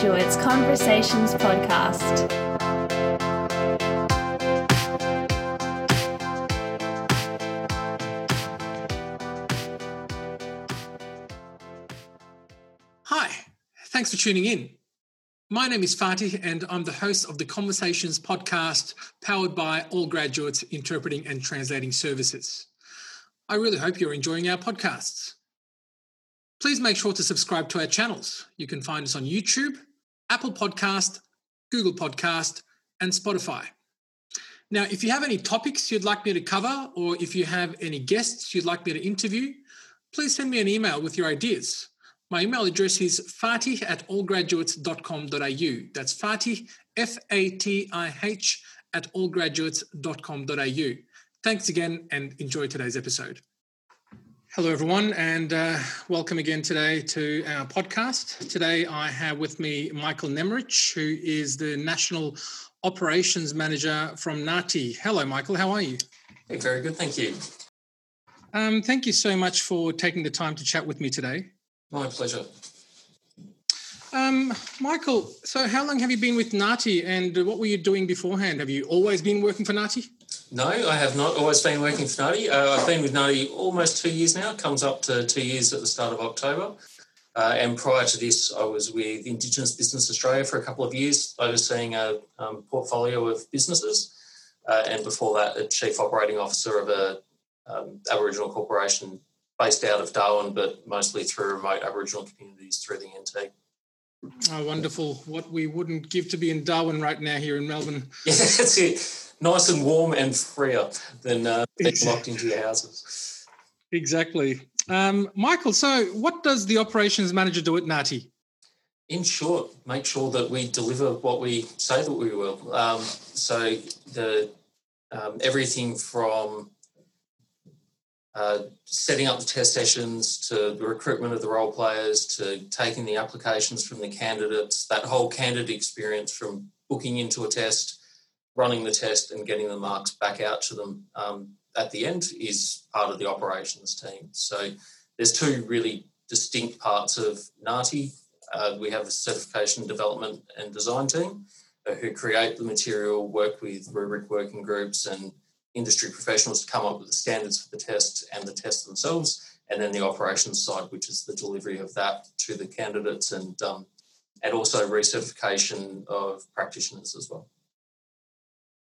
Graduates Conversations podcast. Hi, thanks for tuning in. My name is Fatih, and I'm the host of the Conversations podcast powered by All Graduates Interpreting and Translating Services. I really hope you're enjoying our podcasts. Please make sure to subscribe to our channels. You can find us on YouTube, Apple Podcast, Google Podcast, and Spotify. Now, if you have any topics you'd like me to cover, or if you have any guests you'd like me to interview, please send me an email with your ideas. My email address is fatih at allgraduates.com.au. That's fatih, F A T I H, at allgraduates.com.au. Thanks again and enjoy today's episode. Hello, everyone, and uh, welcome again today to our podcast. Today, I have with me Michael Nemrich, who is the National Operations Manager from NAATI. Hello, Michael, how are you? Hey, very good, thank you. Um, thank you so much for taking the time to chat with me today. My pleasure. Um, Michael, so how long have you been with NAATI and what were you doing beforehand? Have you always been working for NAATI? No, I have not always been working for NAATI. Uh, I've been with NAATI almost two years now, comes up to two years at the start of October. Uh, and prior to this, I was with Indigenous Business Australia for a couple of years, overseeing a um, portfolio of businesses. Uh, and before that, a chief operating officer of a um, Aboriginal corporation based out of Darwin, but mostly through remote Aboriginal communities through the NT. Oh, wonderful. What we wouldn't give to be in Darwin right now here in Melbourne. Yeah, that's it nice and warm and freer than uh, being exactly. locked into your houses. Exactly. Um, Michael, so what does the operations manager do at NAATI? In short, make sure that we deliver what we say that we will. Um, so the um, everything from uh, setting up the test sessions to the recruitment of the role players to taking the applications from the candidates, that whole candidate experience from booking into a test running the test and getting the marks back out to them um, at the end is part of the operations team. So there's two really distinct parts of NAATI. Uh, we have a certification development and design team uh, who create the material, work with rubric working groups and industry professionals to come up with the standards for the test and the test themselves, and then the operations side, which is the delivery of that to the candidates and um, and also recertification of practitioners as well.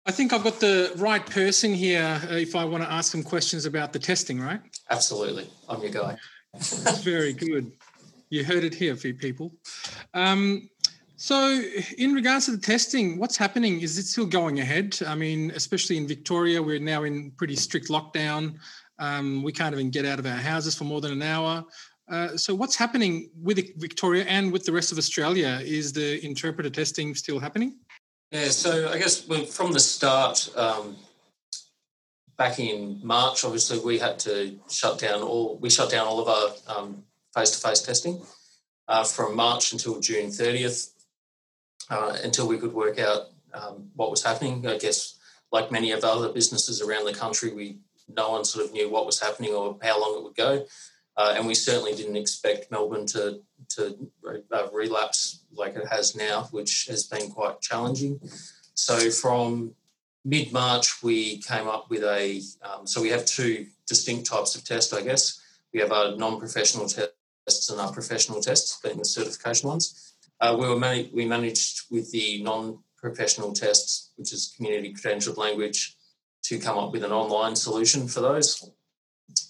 I think I've got the right person here uh, if I want to ask some questions about the testing, right? Absolutely. I'm your guy. Very good. You heard it here, for people. Um, so, in regards to the testing, what's happening? Is it still going ahead? I mean, especially in Victoria, we're now in pretty strict lockdown. Um, we can't even get out of our houses for more than an hour. Uh, so, what's happening with Victoria and with the rest of Australia? Is the interpreter testing still happening? Yeah, so I guess from the start, um, back in March, obviously we had to shut down all. We shut down all of our um, face-to-face testing uh, from March until June thirtieth, uh, until we could work out um, what was happening. I guess, like many of other businesses around the country, we no one sort of knew what was happening or how long it would go, uh, and we certainly didn't expect Melbourne to to uh, relapse like it has now, which has been quite challenging. So from mid March, we came up with a um, so we have two distinct types of tests, I guess. We have our non professional tests and our professional tests, being the certification ones. Uh, we were man- we managed with the non professional tests, which is community credentialed language, to come up with an online solution for those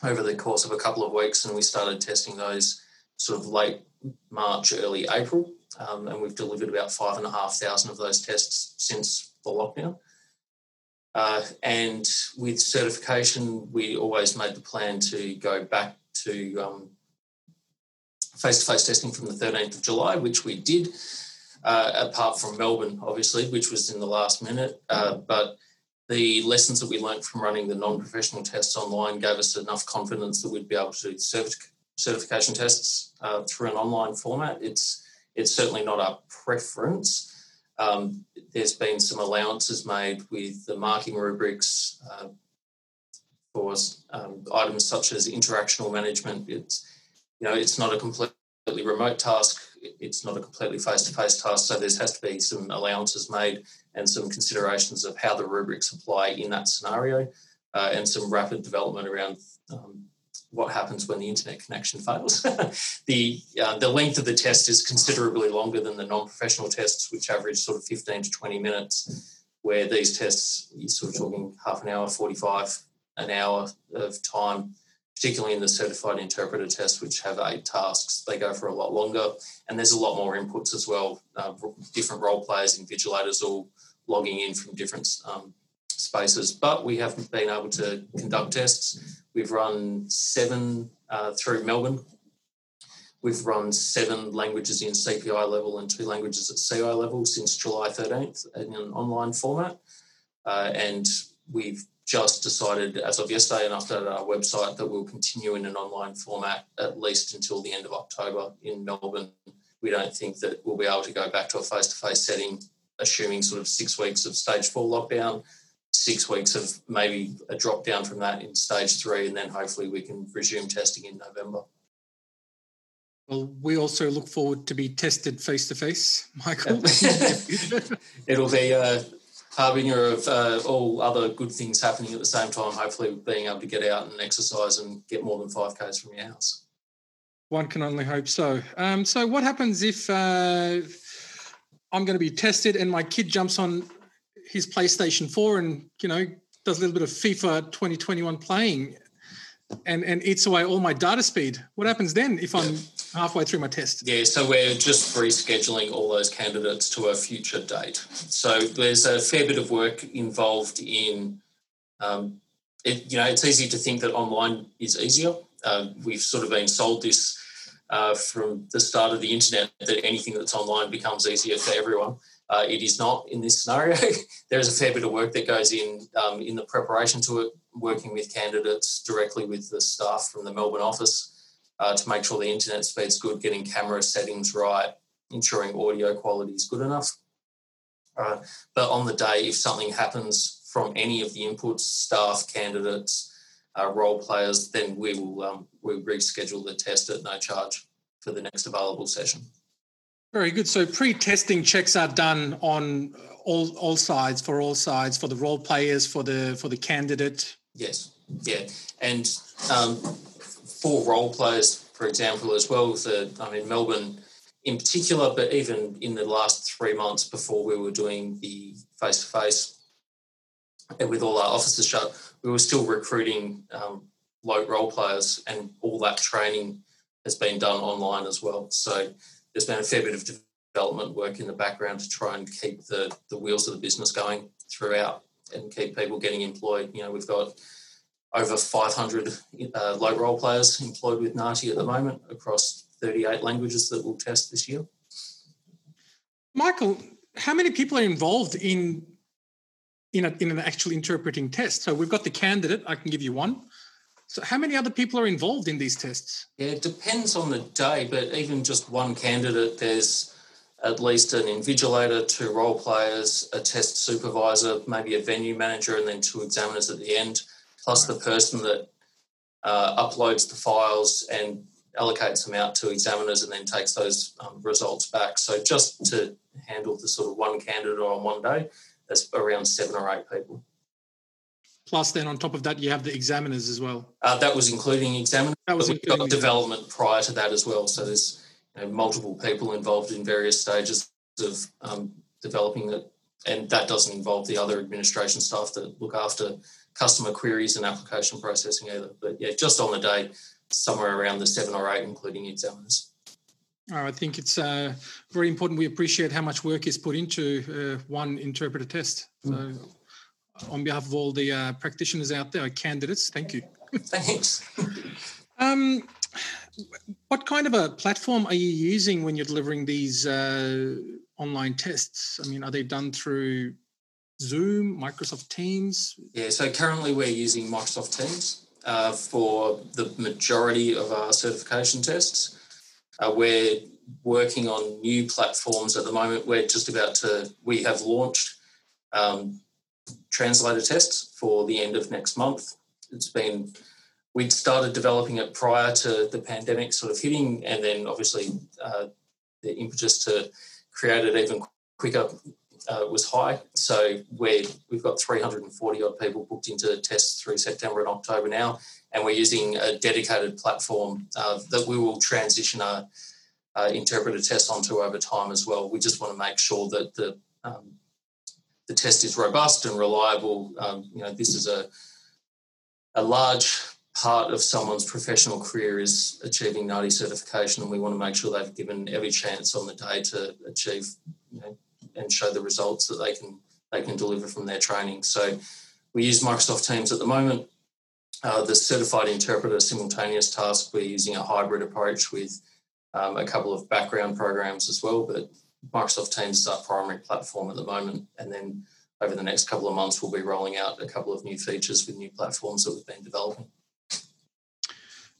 over the course of a couple of weeks, and we started testing those sort of late March, early April, um, and we've delivered about five and a half thousand of those tests since the lockdown. Uh, and with certification, we always made the plan to go back to face to face testing from the 13th of July, which we did, uh, apart from Melbourne, obviously, which was in the last minute. Uh, but the lessons that we learned from running the non professional tests online gave us enough confidence that we'd be able to certif- certification tests uh, through an online format. It's it's certainly not our preference. Um, there's been some allowances made with the marking rubrics uh, for um, items such as interactional management. It's you know it's not a completely remote task. it's not a completely face-to-face task, so there has to be some allowances made and some considerations of how the rubrics apply in that scenario, uh, and some rapid development around um, what happens when the internet connection fails. the uh, the length of the test is considerably longer than the non-professional tests, which average sort of 15 to 20 minutes, where these tests you're sort of talking half an hour, 45 an hour of time particularly in the certified interpreter test, which have eight tasks, they go for a lot longer. And there's a lot more inputs as well. Uh, different role players, invigilators, all logging in from different um, spaces. But we have been able to conduct tests. We've run seven uh, through Melbourne. We've run seven languages in CPI level and two languages at CI level since July 13th in an online format. Uh, and we've just decided as of yesterday and after our website that we'll continue in an online format at least until the end of October in Melbourne. We don't think that we'll be able to go back to a face to face setting, assuming sort of six weeks of stage four lockdown, six weeks of maybe a drop down from that in stage three, and then hopefully we can resume testing in November. Well, we also look forward to be tested face to face, Michael. It'll be uh, harbinger of uh, all other good things happening at the same time. Hopefully, being able to get out and exercise and get more than five k's from your house. One can only hope so. Um, so, what happens if uh, I'm going to be tested and my kid jumps on his PlayStation 4 and you know does a little bit of FIFA 2021 playing and and eats away all my data speed. What happens then if I'm halfway through my test? Yeah, so we're just rescheduling all those candidates to a future date. So there's a fair bit of work involved in. Um, it, you know, it's easy to think that online is easier. Uh, we've sort of been sold this uh, from the start of the internet that anything that's online becomes easier for everyone. Uh, it is not in this scenario. there is a fair bit of work that goes in um, in the preparation to it working with candidates directly with the staff from the Melbourne office uh, to make sure the internet speed's good, getting camera settings right, ensuring audio quality is good enough. Uh, but on the day, if something happens from any of the inputs, staff, candidates, uh, role players, then we will um, we reschedule the test at no charge for the next available session. Very good. So pre-testing checks are done on all all sides for all sides for the role players for the for the candidate Yes, yeah, and um, for role players, for example, as well. The I mean Melbourne in particular, but even in the last three months before we were doing the face to face, and with all our offices shut, we were still recruiting um, low role players, and all that training has been done online as well. So there's been a fair bit of development work in the background to try and keep the the wheels of the business going throughout and keep people getting employed. You know, we've got over 500 uh, low role players employed with NAATI at the moment across 38 languages that we'll test this year. Michael, how many people are involved in in, a, in an actual interpreting test? So we've got the candidate. I can give you one. So how many other people are involved in these tests? Yeah, it depends on the day, but even just one candidate, there's at least an invigilator, two role players, a test supervisor, maybe a venue manager, and then two examiners at the end, plus the person that uh, uploads the files and allocates them out to examiners and then takes those um, results back. So just to handle the sort of one candidate on one day, that's around seven or eight people. Plus, then on top of that, you have the examiners as well. Uh, that was including examiners. That was including development prior to that as well. So there's you know, multiple people involved in various stages of um, developing it. And that doesn't involve the other administration staff that look after customer queries and application processing either. But yeah, just on the day, somewhere around the seven or eight, including examiners. I think it's uh, very important. We appreciate how much work is put into uh, one interpreter test. So, mm. on behalf of all the uh, practitioners out there, candidates, thank you. Thanks. um, what kind of a platform are you using when you're delivering these uh, online tests? I mean, are they done through Zoom, Microsoft Teams? Yeah, so currently we're using Microsoft Teams uh, for the majority of our certification tests. Uh, we're working on new platforms at the moment. We're just about to, we have launched um, translator tests for the end of next month. It's been we'd started developing it prior to the pandemic sort of hitting, and then obviously uh, the impetus to create it even quicker uh, was high. So we we've got 340 odd people booked into tests through September and October now, and we're using a dedicated platform uh, that we will transition our uh, interpreter test onto over time as well. We just want to make sure that the um, the test is robust and reliable. Um, you know, this is a a large part of someone's professional career is achieving NAATI certification, and we want to make sure they've given every chance on the day to achieve you know, and show the results that they can they can deliver from their training. So we use Microsoft Teams at the moment. Uh, the certified interpreter simultaneous task, we're using a hybrid approach with um, a couple of background programs as well, but Microsoft Teams is our primary platform at the moment. And then over the next couple of months, we'll be rolling out a couple of new features with new platforms that we've been developing.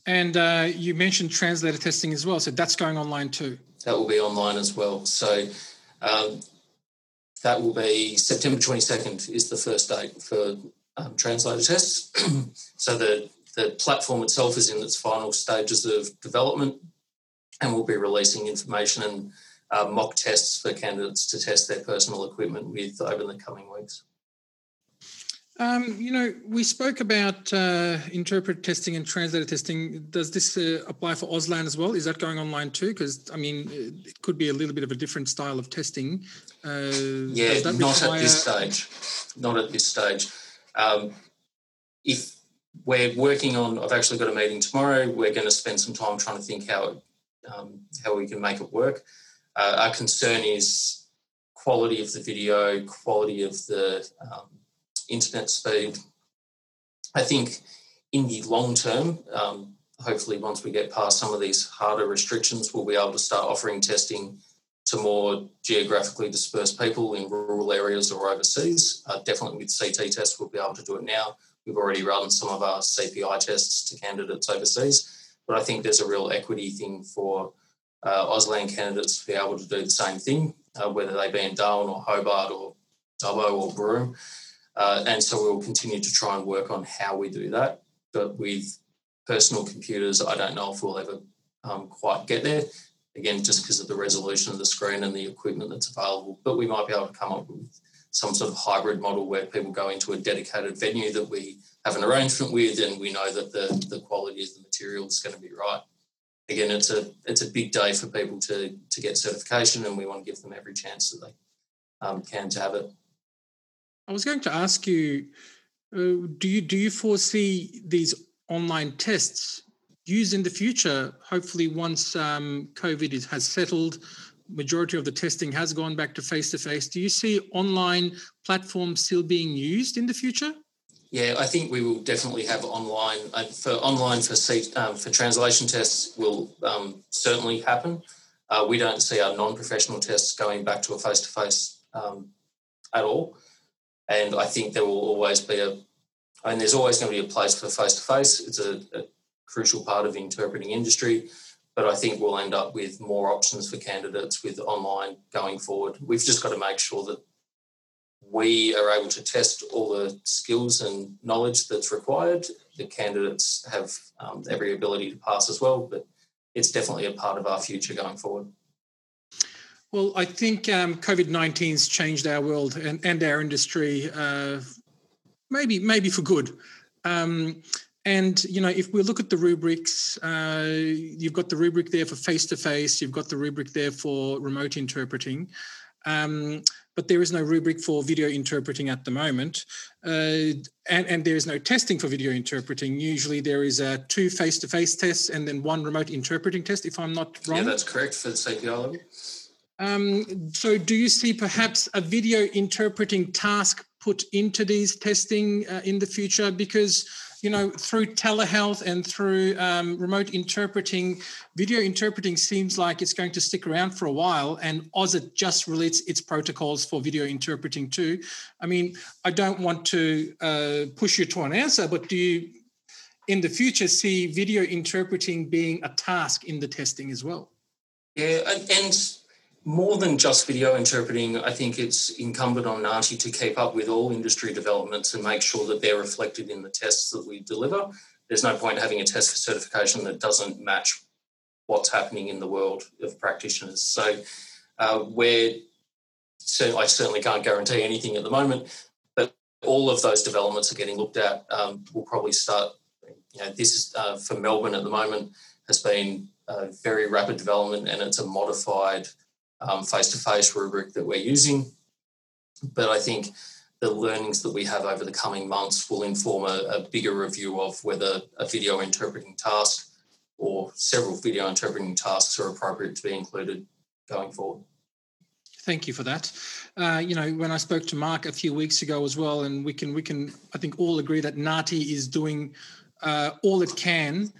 And uh, you mentioned translator testing as well, so that's going online too. That will be online as well. So um, that will be September 22nd is the first date for um, translator tests. so the, the platform itself is in its final stages of development and we'll be releasing information and uh, mock tests for candidates to test their personal equipment with over the coming weeks. Um, you know, we spoke about uh, interpreter testing and translator testing. Does this uh, apply for Auslan as well? Is that going online too? Because I mean, it could be a little bit of a different style of testing. Uh, yeah, not require... at this stage. Not at this stage. Um, if we're working on, I've actually got a meeting tomorrow. We're going to spend some time trying to think how um, how we can make it work. Uh, our concern is quality of the video, quality of the um, internet speed. I think in the long term, um, hopefully, once we get past some of these harder restrictions, we'll be able to start offering testing to more geographically dispersed people in rural areas or overseas. Uh, definitely with CT tests, we'll be able to do it now. We've already run some of our CPI tests to candidates overseas, but I think there's a real equity thing for uh, Auslan candidates to be able to do the same thing, uh, whether they be in Darwin or Hobart or Dubbo or Broome. Uh, and so we'll continue to try and work on how we do that. But with personal computers, I don't know if we'll ever um, quite get there. Again, just because of the resolution of the screen and the equipment that's available. But we might be able to come up with some sort of hybrid model where people go into a dedicated venue that we have an arrangement with and we know that the, the quality of the material is going to be right. Again, it's a it's a big day for people to to get certification and we want to give them every chance that they um, can to have it. I was going to ask you, uh, do you do you foresee these online tests used in the future? Hopefully, once um, COVID is, has settled, majority of the testing has gone back to face to face. Do you see online platforms still being used in the future? Yeah, I think we will definitely have online uh, for online for um, for translation tests will um, certainly happen. Uh, we don't see our non-professional tests going back to a face-to-face um, at all. And I think there will always be a, I mean, there's always going to be a place for face to face. It's a, a crucial part of interpreting industry. But I think we'll end up with more options for candidates with online going forward. We've just got to make sure that we are able to test all the skills and knowledge that's required. The candidates have um, every ability to pass as well, but it's definitely a part of our future going forward. Well, I think um, COVID 19's changed our world and, and our industry, uh, maybe maybe for good. Um, and you know, if we look at the rubrics, uh, you've got the rubric there for face to face. You've got the rubric there for remote interpreting. Um, but there is no rubric for video interpreting at the moment. Uh, and, and there is no testing for video interpreting. Usually there is a two face-to-face tests and then one remote interpreting test, if I'm not wrong. Yeah, that's correct for the CPI level. Um, so, do you see perhaps a video interpreting task put into these testing uh, in the future? Because you know, through telehealth and through um, remote interpreting, video interpreting seems like it's going to stick around for a while. And AUSIT just released its protocols for video interpreting too. I mean, I don't want to uh, push you to an answer, but do you, in the future, see video interpreting being a task in the testing as well? Yeah, and more than just video interpreting, I think it's incumbent on NAATI to keep up with all industry developments and make sure that they're reflected in the tests that we deliver. There's no point having a test for certification that doesn't match what's happening in the world of practitioners. So uh, we're so I certainly can't guarantee anything at the moment, but all of those developments are getting looked at. Um, we'll probably start. You know, this is uh, for Melbourne at the moment has been a very rapid development, and it's a modified face to face rubric that we're using. But I think the learnings that we have over the coming months will inform a, a bigger review of whether a video interpreting task or several video interpreting tasks are appropriate to be included going forward. Thank you for that. Uh, you know, when I spoke to Mark a few weeks ago as well, and we can we can I think all agree that NAATI is doing uh, all it can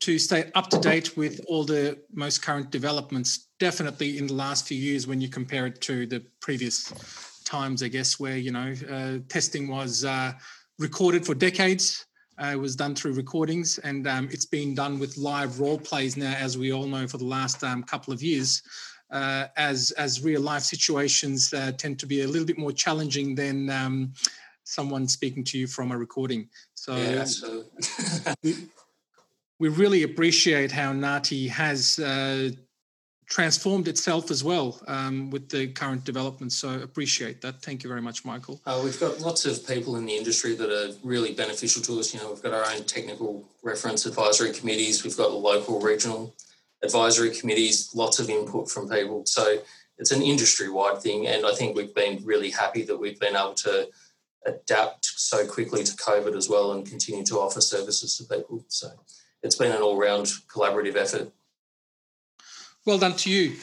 to stay up to date with all the most current developments. Definitely in the last few years, when you compare it to the previous times, I guess, where you know uh, testing was uh, recorded for decades. Uh, it was done through recordings, and um, it's been done with live role plays now, as we all know, for the last um, couple of years uh, as as real life situations uh, tend to be a little bit more challenging than um, someone speaking to you from a recording. So, yeah, so. we, we, really appreciate how NAATI has uh, transformed itself as well um, with the current developments. So appreciate that. Thank you very much, Michael. Uh, we've got lots of people in the industry that are really beneficial to us. You know, we've got our own technical reference advisory committees. We've got the local, regional advisory committees, lots of input from people. So it's an industry wide thing. And I think we've been really happy that we've been able to adapt so quickly to COVID as well and continue to offer services to people. So it's been an all round collaborative effort. Well done to you.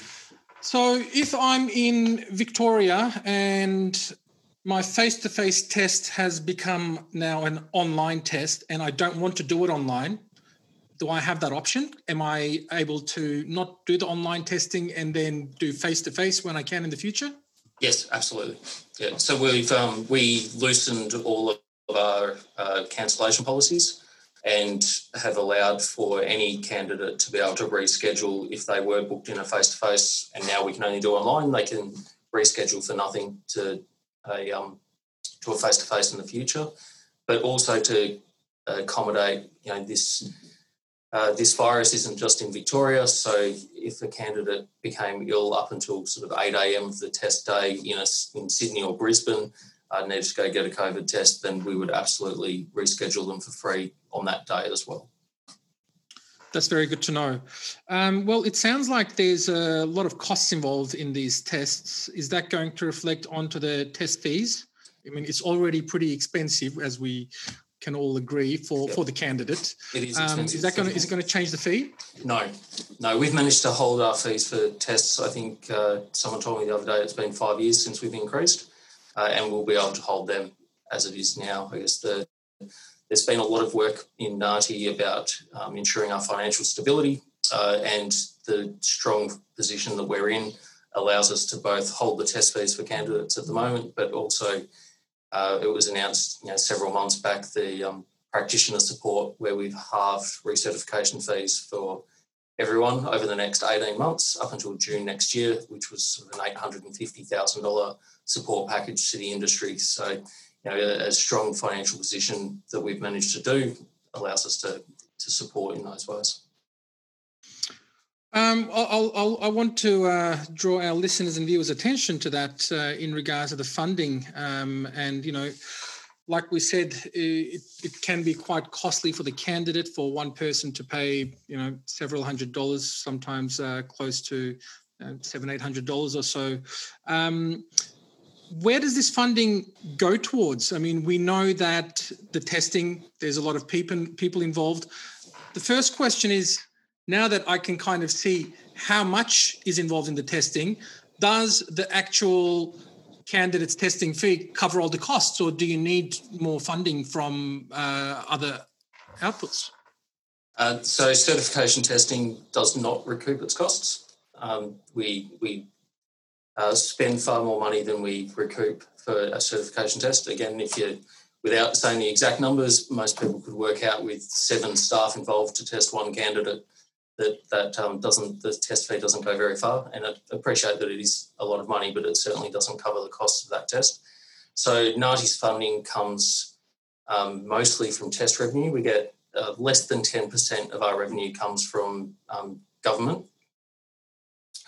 So if I'm in Victoria and my face to face test has become now an online test and I don't want to do it online, do I have that option? Am I able to not do the online testing and then do face to face when I can in the future? Yes, absolutely. Yeah. So we've um, we loosened all of our uh, cancellation policies and have allowed for any candidate to be able to reschedule if they were booked in a face to face, and now we can only do online. They can reschedule for nothing to a um, to a face to face in the future, but also to accommodate you know this uh, this virus isn't just in Victoria, so if a candidate became ill up until sort of 8 a.m. of the test day in, a, in Sydney or Brisbane, uh, needed to go get a COVID test, then we would absolutely reschedule them for free on that day as well. That's very good to know. Um, well, it sounds like there's a lot of costs involved in these tests. Is that going to reflect onto the test fees? I mean, it's already pretty expensive, as we can all agree for yep. for the candidate. It is um, is that going to is it going to change the fee? No, no. We've managed to hold our fees for tests. I think uh, someone told me the other day it's been five years since we've increased, uh, and we'll be able to hold them as it is now. I guess the there's been a lot of work in NAATI about um, ensuring our financial stability, uh, and the strong position that we're in allows us to both hold the test fees for candidates at the moment, but also uh, it was announced you know, several months back the um, practitioner support where we've halved recertification fees for everyone over the next 18 months up until June next year, which was sort of an $850,000 support package to the industry. So, you know, a, a, strong financial position that we've managed to do allows us to, to support in those ways. Um, I'll, I'll, i want to uh, draw our listeners and viewers' attention to that uh, in regards to the funding. Um, and, you know, like we said, it, it, can be quite costly for the candidate for one person to pay, you know, several hundred dollars, sometimes uh, close to uh, seven, eight hundred dollars or so. Um, where does this funding go towards? I mean, we know that the testing, there's a lot of people involved. The first question is now that I can kind of see how much is involved in the testing, does the actual candidate's testing fee cover all the costs, or do you need more funding from uh, other outputs? Uh, so certification testing does not recoup its costs. Um, we we uh, spend far more money than we recoup for a certification test. Again, if you without saying the exact numbers, most people could work out with seven staff involved to test one candidate that that um, doesn't the test fee doesn't go very far. And I appreciate that it is a lot of money, but it certainly doesn't cover the cost of that test. So NAATI's funding comes um, mostly from test revenue. We get uh, less than ten percent of our revenue comes from um, government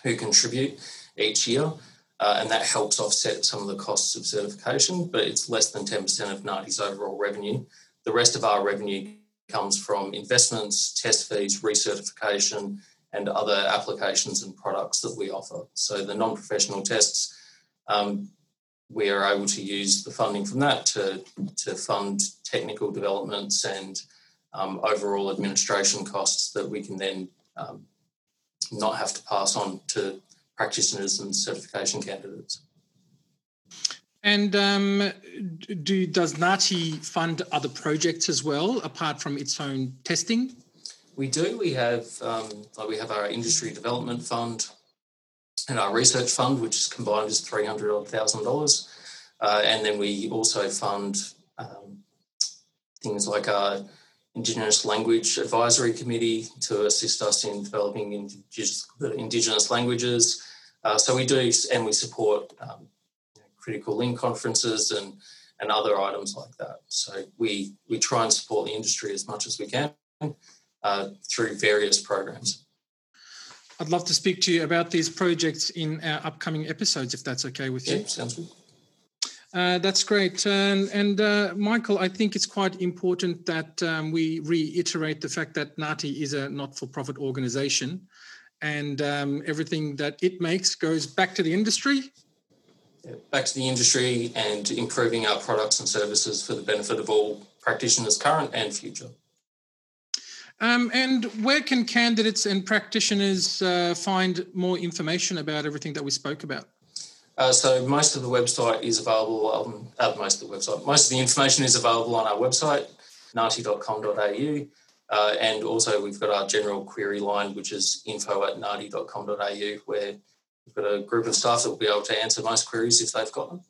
who contribute each year. Uh, and that helps offset some of the costs of certification, but it's less than 10% of NAATI's overall revenue. The rest of our revenue comes from investments, test fees, recertification, and other applications and products that we offer. So the non-professional tests, um, we are able to use the funding from that to, to fund technical developments and um, overall administration costs that we can then um, not have to pass on to practitioners and certification candidates. And um, do, does NAATI fund other projects as well, apart from its own testing? We do. We have um, we have our industry development fund and our research fund, which is combined is three hundred odd thousand dollars, uh, and then we also fund um, things like our Indigenous Language Advisory Committee to assist us in developing indigenous, indigenous languages. Uh, so we do, and we support um, critical link conferences and and other items like that. So we we try and support the industry as much as we can uh, through various programs. I'd love to speak to you about these projects in our upcoming episodes, if that's okay with you. Yeah, sounds good. Uh, that's great. And, and uh, Michael, I think it's quite important that um, we reiterate the fact that NAATI is a not for profit organization and um, everything that it makes goes back to the industry. Yeah, back to the industry and improving our products and services for the benefit of all practitioners, current and future. Um, and where can candidates and practitioners uh, find more information about everything that we spoke about? Uh, so most of the website is available. Um, uh, most of the website, most of the information is available on our website, naati.com.au, uh, and also we've got our general query line, which is info at naati.com.au, where we've got a group of staff that will be able to answer most queries if they've got them.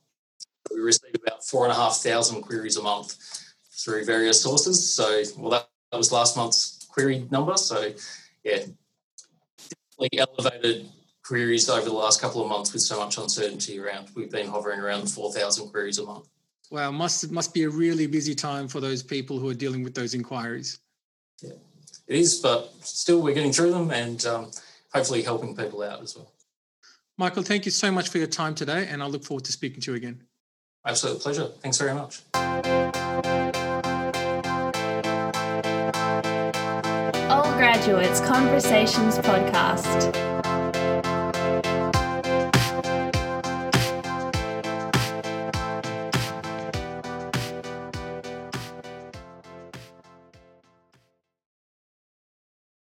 We receive about four and a half thousand queries a month through various sources. So, well, that, that was last month's query number. So, yeah, definitely elevated queries over the last couple of months with so much uncertainty around. We've been hovering around 4,000 queries a month. Wow, must must be a really busy time for those people who are dealing with those inquiries. Yeah, it is, but still we're getting through them and um, hopefully helping people out as well. Michael, thank you so much for your time today, and I look forward to speaking to you again. Absolute pleasure. Thanks very much. All Graduates Conversations Podcast.